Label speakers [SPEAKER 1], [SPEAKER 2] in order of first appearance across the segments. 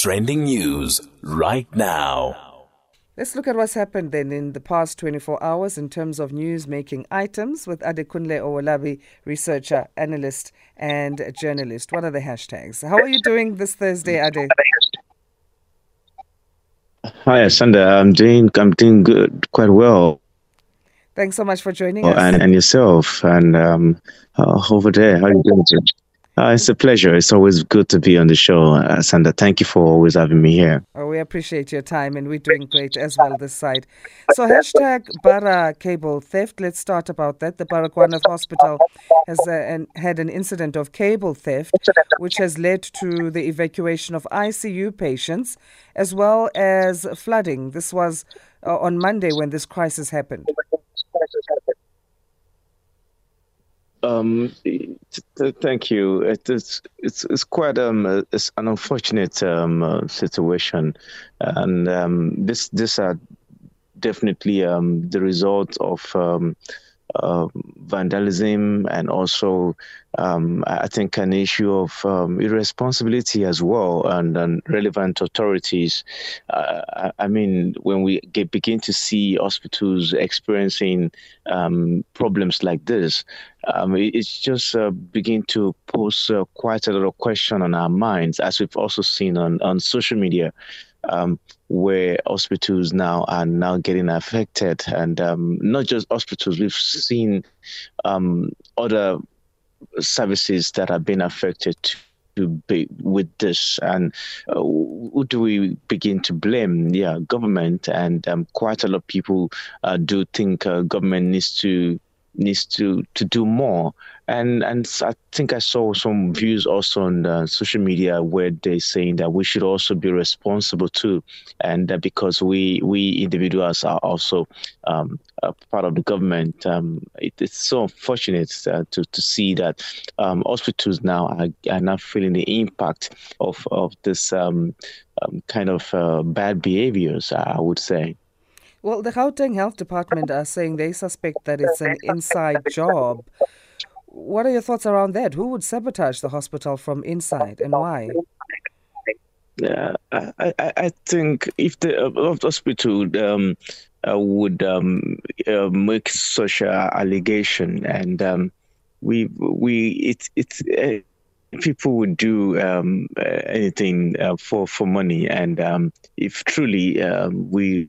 [SPEAKER 1] Trending news right now.
[SPEAKER 2] Let's look at what's happened then in the past 24 hours in terms of news making items with Adekunle Owolabi, researcher, analyst, and journalist. What are the hashtags? How are you doing this Thursday, Ade?
[SPEAKER 3] Hi, Sandra. I'm doing I'm doing good, quite well.
[SPEAKER 2] Thanks so much for joining
[SPEAKER 3] oh,
[SPEAKER 2] us.
[SPEAKER 3] And, and yourself, and um, uh, over there, how are you doing? Uh, it's a pleasure. It's always good to be on the show, uh, Sandra. Thank you for always having me here.
[SPEAKER 2] Oh, we appreciate your time, and we're doing great as well this side. So, hashtag Bara cable theft. Let's start about that. The Baragwanath Hospital has uh, an, had an incident of cable theft, which has led to the evacuation of ICU patients as well as flooding. This was uh, on Monday when this crisis happened.
[SPEAKER 3] Um, thank you. It is it's it's quite um it's an unfortunate um uh, situation, and um this this are definitely um the result of um vandalism and also um, I think an issue of um, irresponsibility as well and, and relevant authorities. Uh, I, I, mean, when we get, begin to see hospitals experiencing um, problems like this, um, it, it's just uh, begin to pose uh, quite a lot of question on our minds, as we've also seen on, on social media um, where hospitals now are now getting affected, and um, not just hospitals. We've seen um, other services that have been affected to be with this, and uh, who do we begin to blame? Yeah, government, and um, quite a lot of people uh, do think uh, government needs to needs to to do more and and I think I saw some views also on social media where they're saying that we should also be responsible too, and that because we we individuals are also um, part of the government. Um, it, it's so unfortunate uh, to to see that um, hospitals now are, are now feeling the impact of of this um, um, kind of uh, bad behaviors. I would say.
[SPEAKER 2] Well, the Gauteng Health Department are saying they suspect that it's an inside job what are your thoughts around that? Who would sabotage the hospital from inside and why?
[SPEAKER 3] Yeah, I, I, I think if the uh, hospital um, uh, would um, uh, make such an allegation, and um, we we it it's. Uh, people would do um, anything uh, for for money, and um, if truly um, we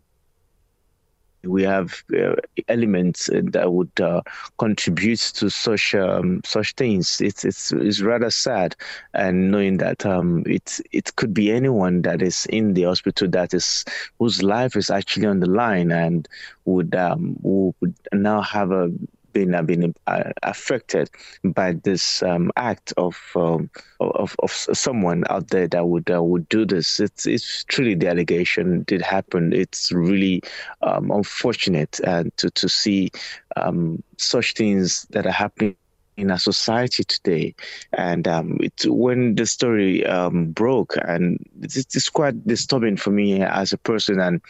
[SPEAKER 3] we have uh, elements that would uh, contribute to such um, such things. It's, it's it's rather sad, and knowing that um, it it could be anyone that is in the hospital that is whose life is actually on the line and would um, would now have a been have been uh, affected by this um, act of, um, of of someone out there that would uh, would do this. It's it's truly the allegation did happen. It's really um, unfortunate uh, to to see um, such things that are happening in our society today. And um, it, when the story um, broke, and it's, it's, quite disturbing for me as a person, and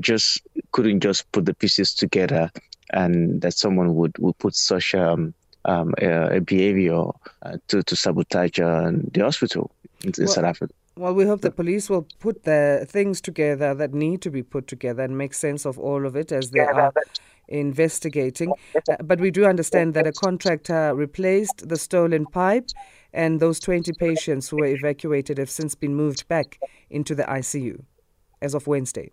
[SPEAKER 3] just couldn't just put the pieces together and that someone would, would put such um, um, a, a, behavior uh, to, to sabotage uh, the hospital in, in well, South Africa.
[SPEAKER 2] Well, we hope the police will put the things together that need to be put together and make sense of all of it as they are investigating. Uh, but we do understand that a contractor replaced the stolen pipe, and those 20 patients who were evacuated have since been moved back into the ICU as of Wednesday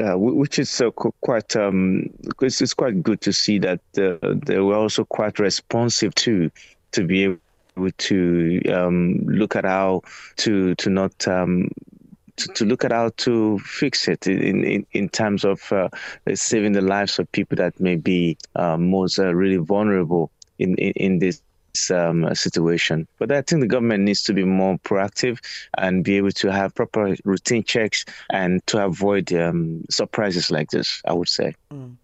[SPEAKER 3] uh, which is uh, quite um, it's, it's, quite good to see that uh, they were also quite responsive to to be able to um, look at how to to not um, to, to, look at how to fix it in in, in terms of uh, saving the lives of people that may be uh, most uh, really vulnerable in, in, in this um, situation. But I think the government needs to be more proactive and be able to have proper routine checks and to avoid um, surprises like this, I would say.
[SPEAKER 2] Mm.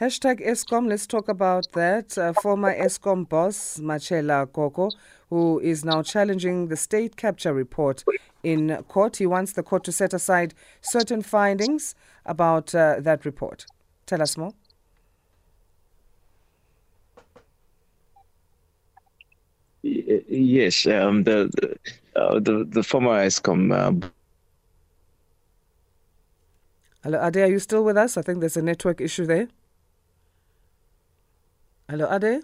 [SPEAKER 2] Hashtag Eskom, let's talk about that. Uh, former Eskom boss, Matshela Koko, who is now challenging the state capture report in court. He wants the court to set aside certain findings about uh, that report. Tell us more.
[SPEAKER 3] Yes, um, the, uh, the the former Eskom. Uh,
[SPEAKER 2] Hello, Ade, are you still with us? I think there's a network issue there. Hello, Ade.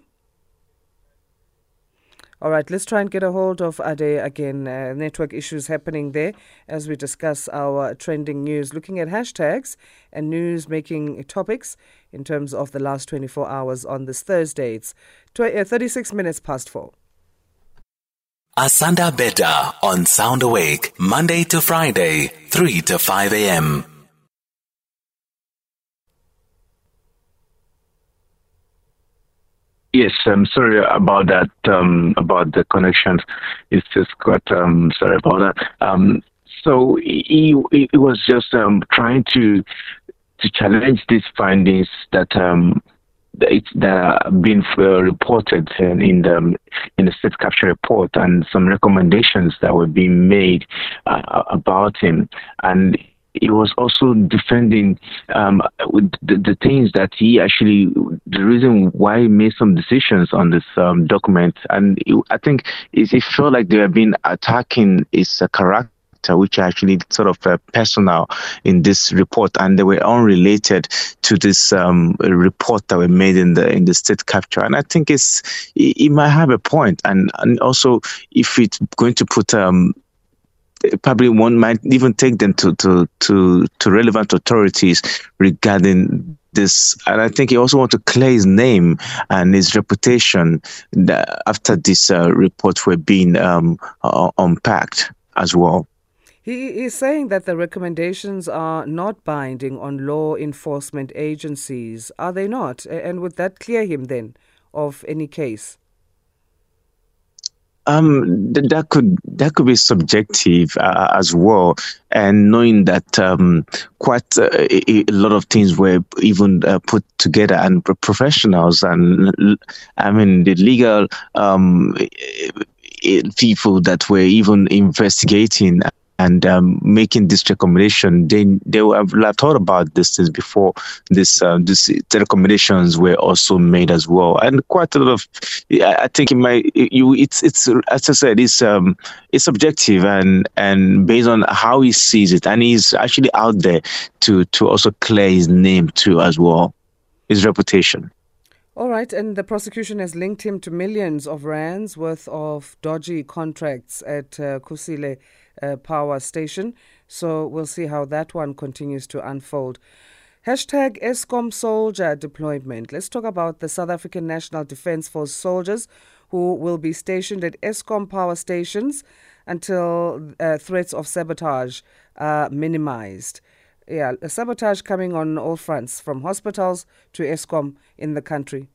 [SPEAKER 2] All right, let's try and get a hold of Ade again. Uh, network issues happening there as we discuss our trending news, looking at hashtags and news making topics in terms of the last 24 hours on this Thursday. It's uh, 36 minutes past four.
[SPEAKER 1] Asanda Beta on Sound Awake, Monday to Friday, 3 to 5 a.m.
[SPEAKER 3] Yes, I'm sorry about that. Um, about the connections, it's just quite um, sorry about that. Um, so he, he, was just um, trying to to challenge these findings that um, that have been uh, reported in the in the state capture report and some recommendations that were being made uh, about him and he was also defending um, the, the, things that he actually, the reason why he made some decisions on this um, document. And it, I think it, it, felt like they have been attacking his uh, character which are actually sort of uh, personal in this report, and they were unrelated to this um, report that were made in the in the state capture. And I think it's it, might have a point, and and also if it's going to put um, probably one might even take them to, to, to, to relevant authorities regarding this. And I think he also want to clear his name and his reputation after this uh, report were being um, uh, unpacked as well.
[SPEAKER 2] He is saying that the recommendations are not binding on law enforcement agencies. Are they not? And would that clear him then of any case?
[SPEAKER 3] Um, th- that could that could be subjective uh, as well, and knowing that um, quite uh, a, lot of things were even uh, put together and professionals and I mean the legal um, people that were even investigating and um, making this recommendation, they they have thought about this since before this uh, this recommendations were also made as well, and quite a lot of. I think it might you it's it's as I said it's um it's subjective and and based on how he sees it, and he's actually out there to to also clear his name too as well, his reputation.
[SPEAKER 2] All right, and the prosecution has linked him to millions of rands worth of dodgy contracts at uh, Kusile uh, power station. So we'll see how that one continues to unfold. Hashtag Eskom soldier deployment. Let's talk about the South African National Defence Force soldiers who will be stationed at Eskom power stations until uh, threats of sabotage are minimized. Yeah, sabotage coming on all fronts, from hospitals to Eskom in the country.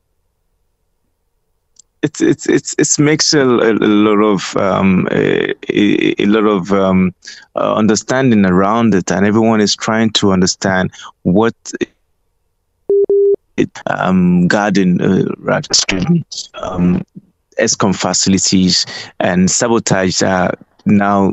[SPEAKER 3] It's it's it's it makes a, a, lot of um, a, a, lot of um, uh, understanding around it, and everyone is trying to understand what it um, garden uh, rather excuse me um, Eskom facilities and sabotage are now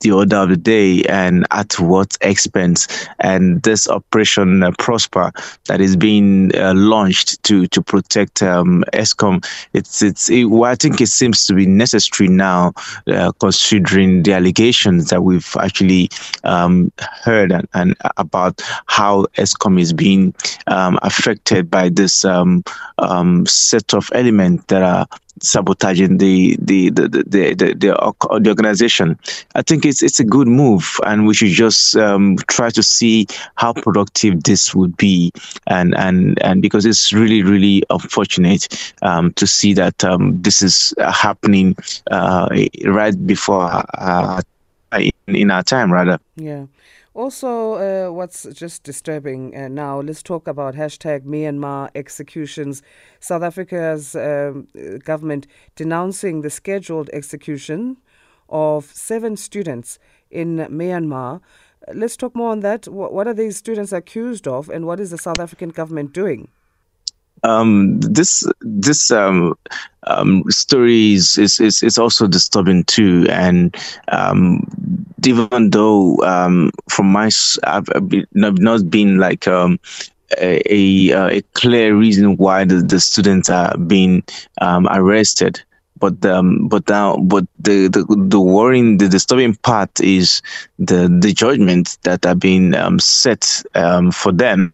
[SPEAKER 3] the order of the day and at what expense. And this operation uh, Prosper that is being uh, launched to to protect um, Eskom, it's it's it, well, I think it seems to be necessary now, uh, considering the allegations that we've actually um, heard and, and, about how Eskom is being um, affected by this um, um, set of elements that are sabotaging the the the the, the, the, the organization. I think it's it's a good move, and we should just um, try to see how productive this would be, and and and because it's really really unfortunate um, to see that um, this is happening uh, right before uh, in, in our time, rather.
[SPEAKER 2] Yeah. Also, uh, what's just disturbing uh, now, let's talk about hashtag Myanmar executions. South Africa's um, government denouncing the scheduled execution of seven students in Myanmar. Let's talk more on that. What are these students accused of, and what is the South African government doing?
[SPEAKER 3] um, this this um, um, story is, is, is, is, also disturbing too. And um, even though um, from my I've, I've not been like um, a, a, a, clear reason why the, the students are being arrested. But um, but now, but the, the the worrying, the disturbing part is the the judgment that are being um, set um, for them,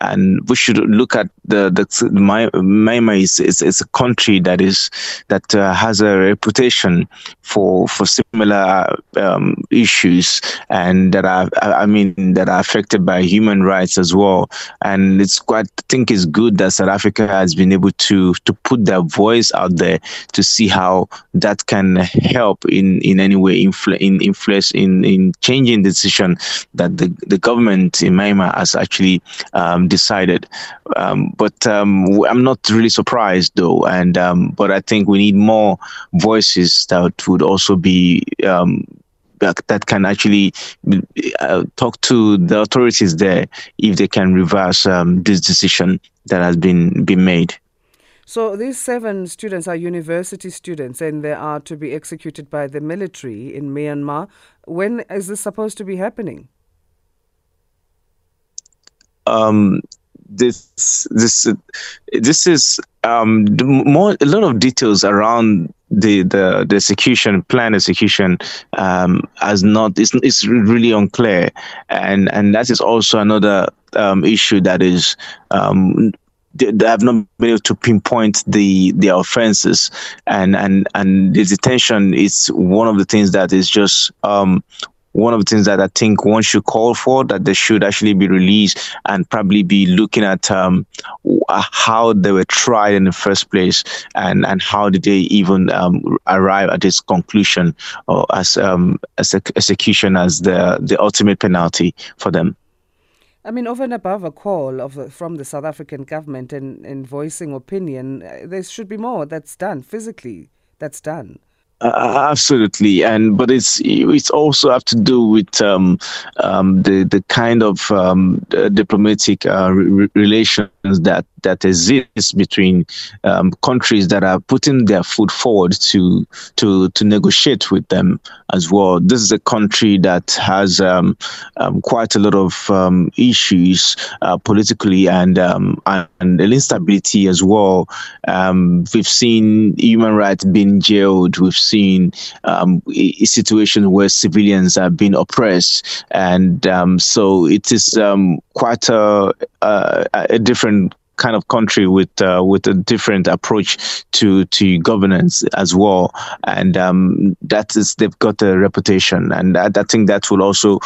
[SPEAKER 3] and we should look at the the my Myanmar is, is is a country that is that uh, has a reputation for for similar um, issues and that are I mean that are affected by human rights as well, and it's quite I think it's good that South Africa has been able to to put their voice out there to see how that can help in, in any way influ- in influence in, in changing the decision that the, the government in Myanmar has actually um, decided. Um, but um, I'm not really surprised though, and um, but I think we need more voices that would also be um, that can actually uh, talk to the authorities there if they can reverse um, this decision that has been been made.
[SPEAKER 2] So these seven students are university students and they are to be executed by the military in Myanmar. When is this supposed to be happening?
[SPEAKER 3] Um, this this this is um, more a lot of details around the the, the execution plan execution um, as not it's, it's really unclear and and that is also another um, issue that is um, they have not been able to pinpoint the the offenses and and and the detention is one of the things that is just um one of the things that I think one should call for that they should actually be released and probably be looking at um, how they were tried in the first place and, and how did they even um, arrive at this conclusion or as um, as execution as the the ultimate penalty for them.
[SPEAKER 2] I mean, over and above a call of from the South African government and, and voicing opinion, uh, there should be more that's done physically. That's done.
[SPEAKER 3] Uh, absolutely, and but it's it's also have to do with um, um, the the kind of um, diplomatic uh, re- relations that that exists between um, countries that are putting their foot forward to to to negotiate with them as well. This is a country that has um, um, quite a lot of issues uh, politically and and instability as well. we've seen human rights being jailed. We've seen um, situations where civilians are being oppressed, and um, so it is um, quite a, a, a different kind of country with uh, with a different approach to to governance as well, and um, that is they've got a reputation, and I, I, think that will also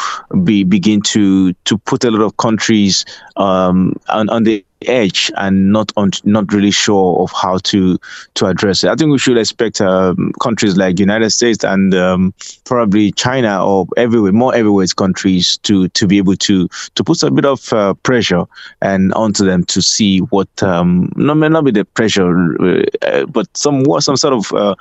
[SPEAKER 3] be begin to to put a lot of countries um, on, on the edge and not on, not really sure of how to to address it. I think we should expect um, countries like United States and um, probably China or everywhere more heavyweight countries to to be able to to put a bit of uh, pressure and onto them to see what um, no may not be the pressure, uh, but some some sort of uh,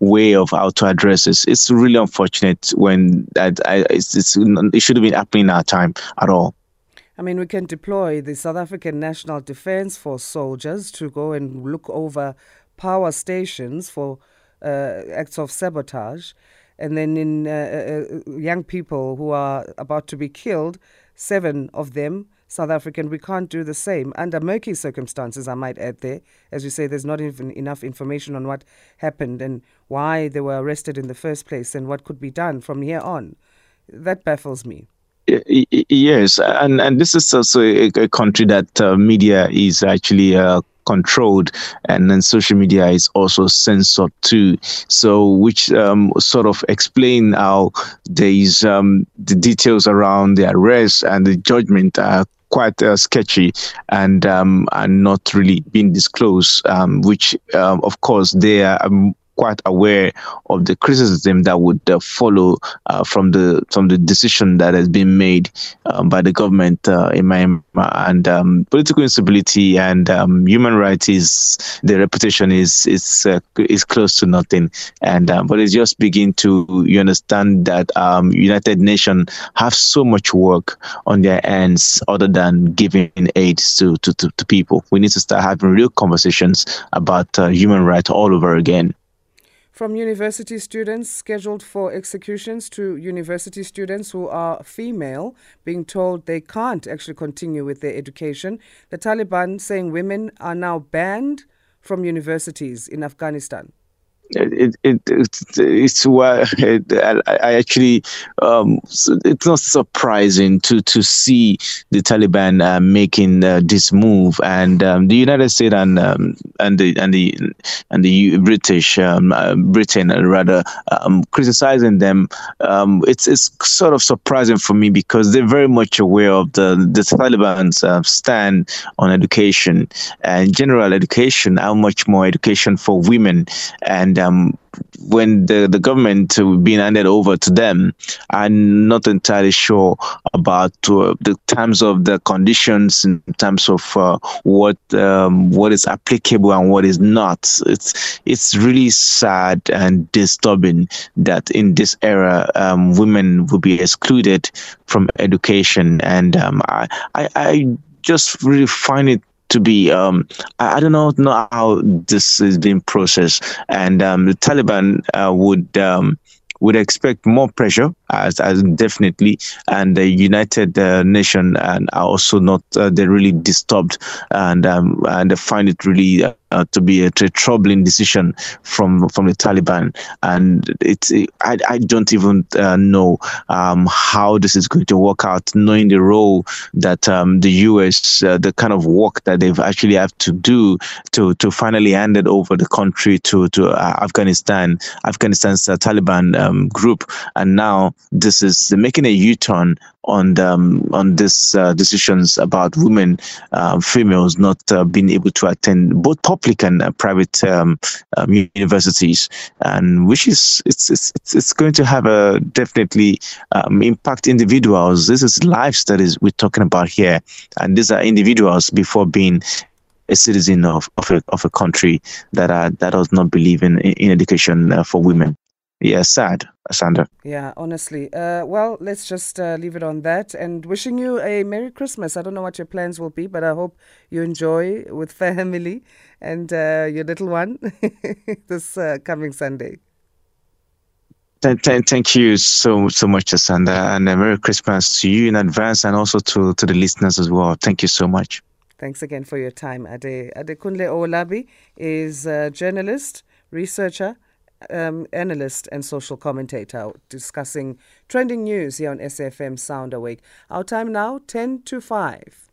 [SPEAKER 3] way of how to address this. It's really unfortunate when I, it's, it's, it should have been happening at our time at all.
[SPEAKER 2] I mean, we can deploy the South African National Defence Force soldiers to go and look over power stations for uh, acts of sabotage. And then in uh, uh, young people who are about to be killed, seven of them South African, we can't do the same under murky circumstances. I might add there, as you say, there's not even enough information on what happened and why they were arrested in the first place and what could be done from here on. That baffles me.
[SPEAKER 3] Yes, and and this is also a, a country that uh, media is actually uh, controlled, and then social media is also censored too. So, which um, sort of explain how there is um, the details around the arrest and the judgment are quite uh, sketchy and um, are not really being disclosed, um, which um, of course they are um, quite aware of the criticism that would uh, follow uh, from the from the decision that has been made um, by the government uh, in Myanmar. And um, political instability and um, human rights is the reputation is is uh, is close to nothing. And uh, but it's just begin to you understand that um, United Nations have so much work on their hands other than giving aid to, to, to, to people. We need to start having real conversations about uh, human rights all over again
[SPEAKER 2] from university students scheduled for executions to university students who are female being told they can't actually continue with their education. The Taliban saying women are now banned from universities in Afghanistan.
[SPEAKER 3] It, it, it it's why it, I, I, actually um, it's not surprising to to see the Taliban uh, making uh, this move and um, the United States and um, and the and the and the British um, uh, Britain rather um, criticizing them. Um, it's it's sort of surprising for me because they're very much aware of the the Taliban's uh, stand on education and general education, how much more education for women and um, when the, the government being handed over to them, I'm not entirely sure about uh, the terms of the conditions in terms of uh, what um, what is applicable and what is not. It's it's really sad and disturbing that in this era um, women will be excluded from education, and um, I, I I just really find it to be um, I, I, don't know, know how this is being processed. And um, the taliban uh, would um, would expect more pressure as, as definitely. And the united uh, nation and are also not uh, they're really disturbed and um, and they find it really uh, to be a, a, troubling decision from from the Taliban, and it's I, I don't even uh, know um, how this is going to work out, knowing the role that um, the U.S. Uh, the kind of work that they've actually have to do to to finally hand it over the country to to uh, Afghanistan, Afghanistan's uh, Taliban um, group, and now this is making a U-turn on the, um, on these uh, decisions about women, uh, females not uh, being able to attend both public and uh, private um, um, universities, and which is it's, it's it's going to have a definitely um, impact individuals. This is lives that is we're talking about here, and these are individuals before being a citizen of, of, a, of a country that are, that does not believe in, in education uh, for women yeah, sad, Sandra.
[SPEAKER 2] Yeah, honestly. Uh, well, let's just uh, leave it on that and wishing you a Merry Christmas. I don't know what your plans will be, but I hope you enjoy with family and uh, your little one this uh, coming Sunday.
[SPEAKER 3] Thank you so so much, Asanda, and a Merry Christmas to you in advance, and also to, to the listeners as well. Thank you so much.
[SPEAKER 2] Thanks again for your time, Ade. Adekunle Owolabi is a journalist, researcher, um, analyst and social commentator discussing trending news here on SFM Sound Awake. Our time now, 10 to 5.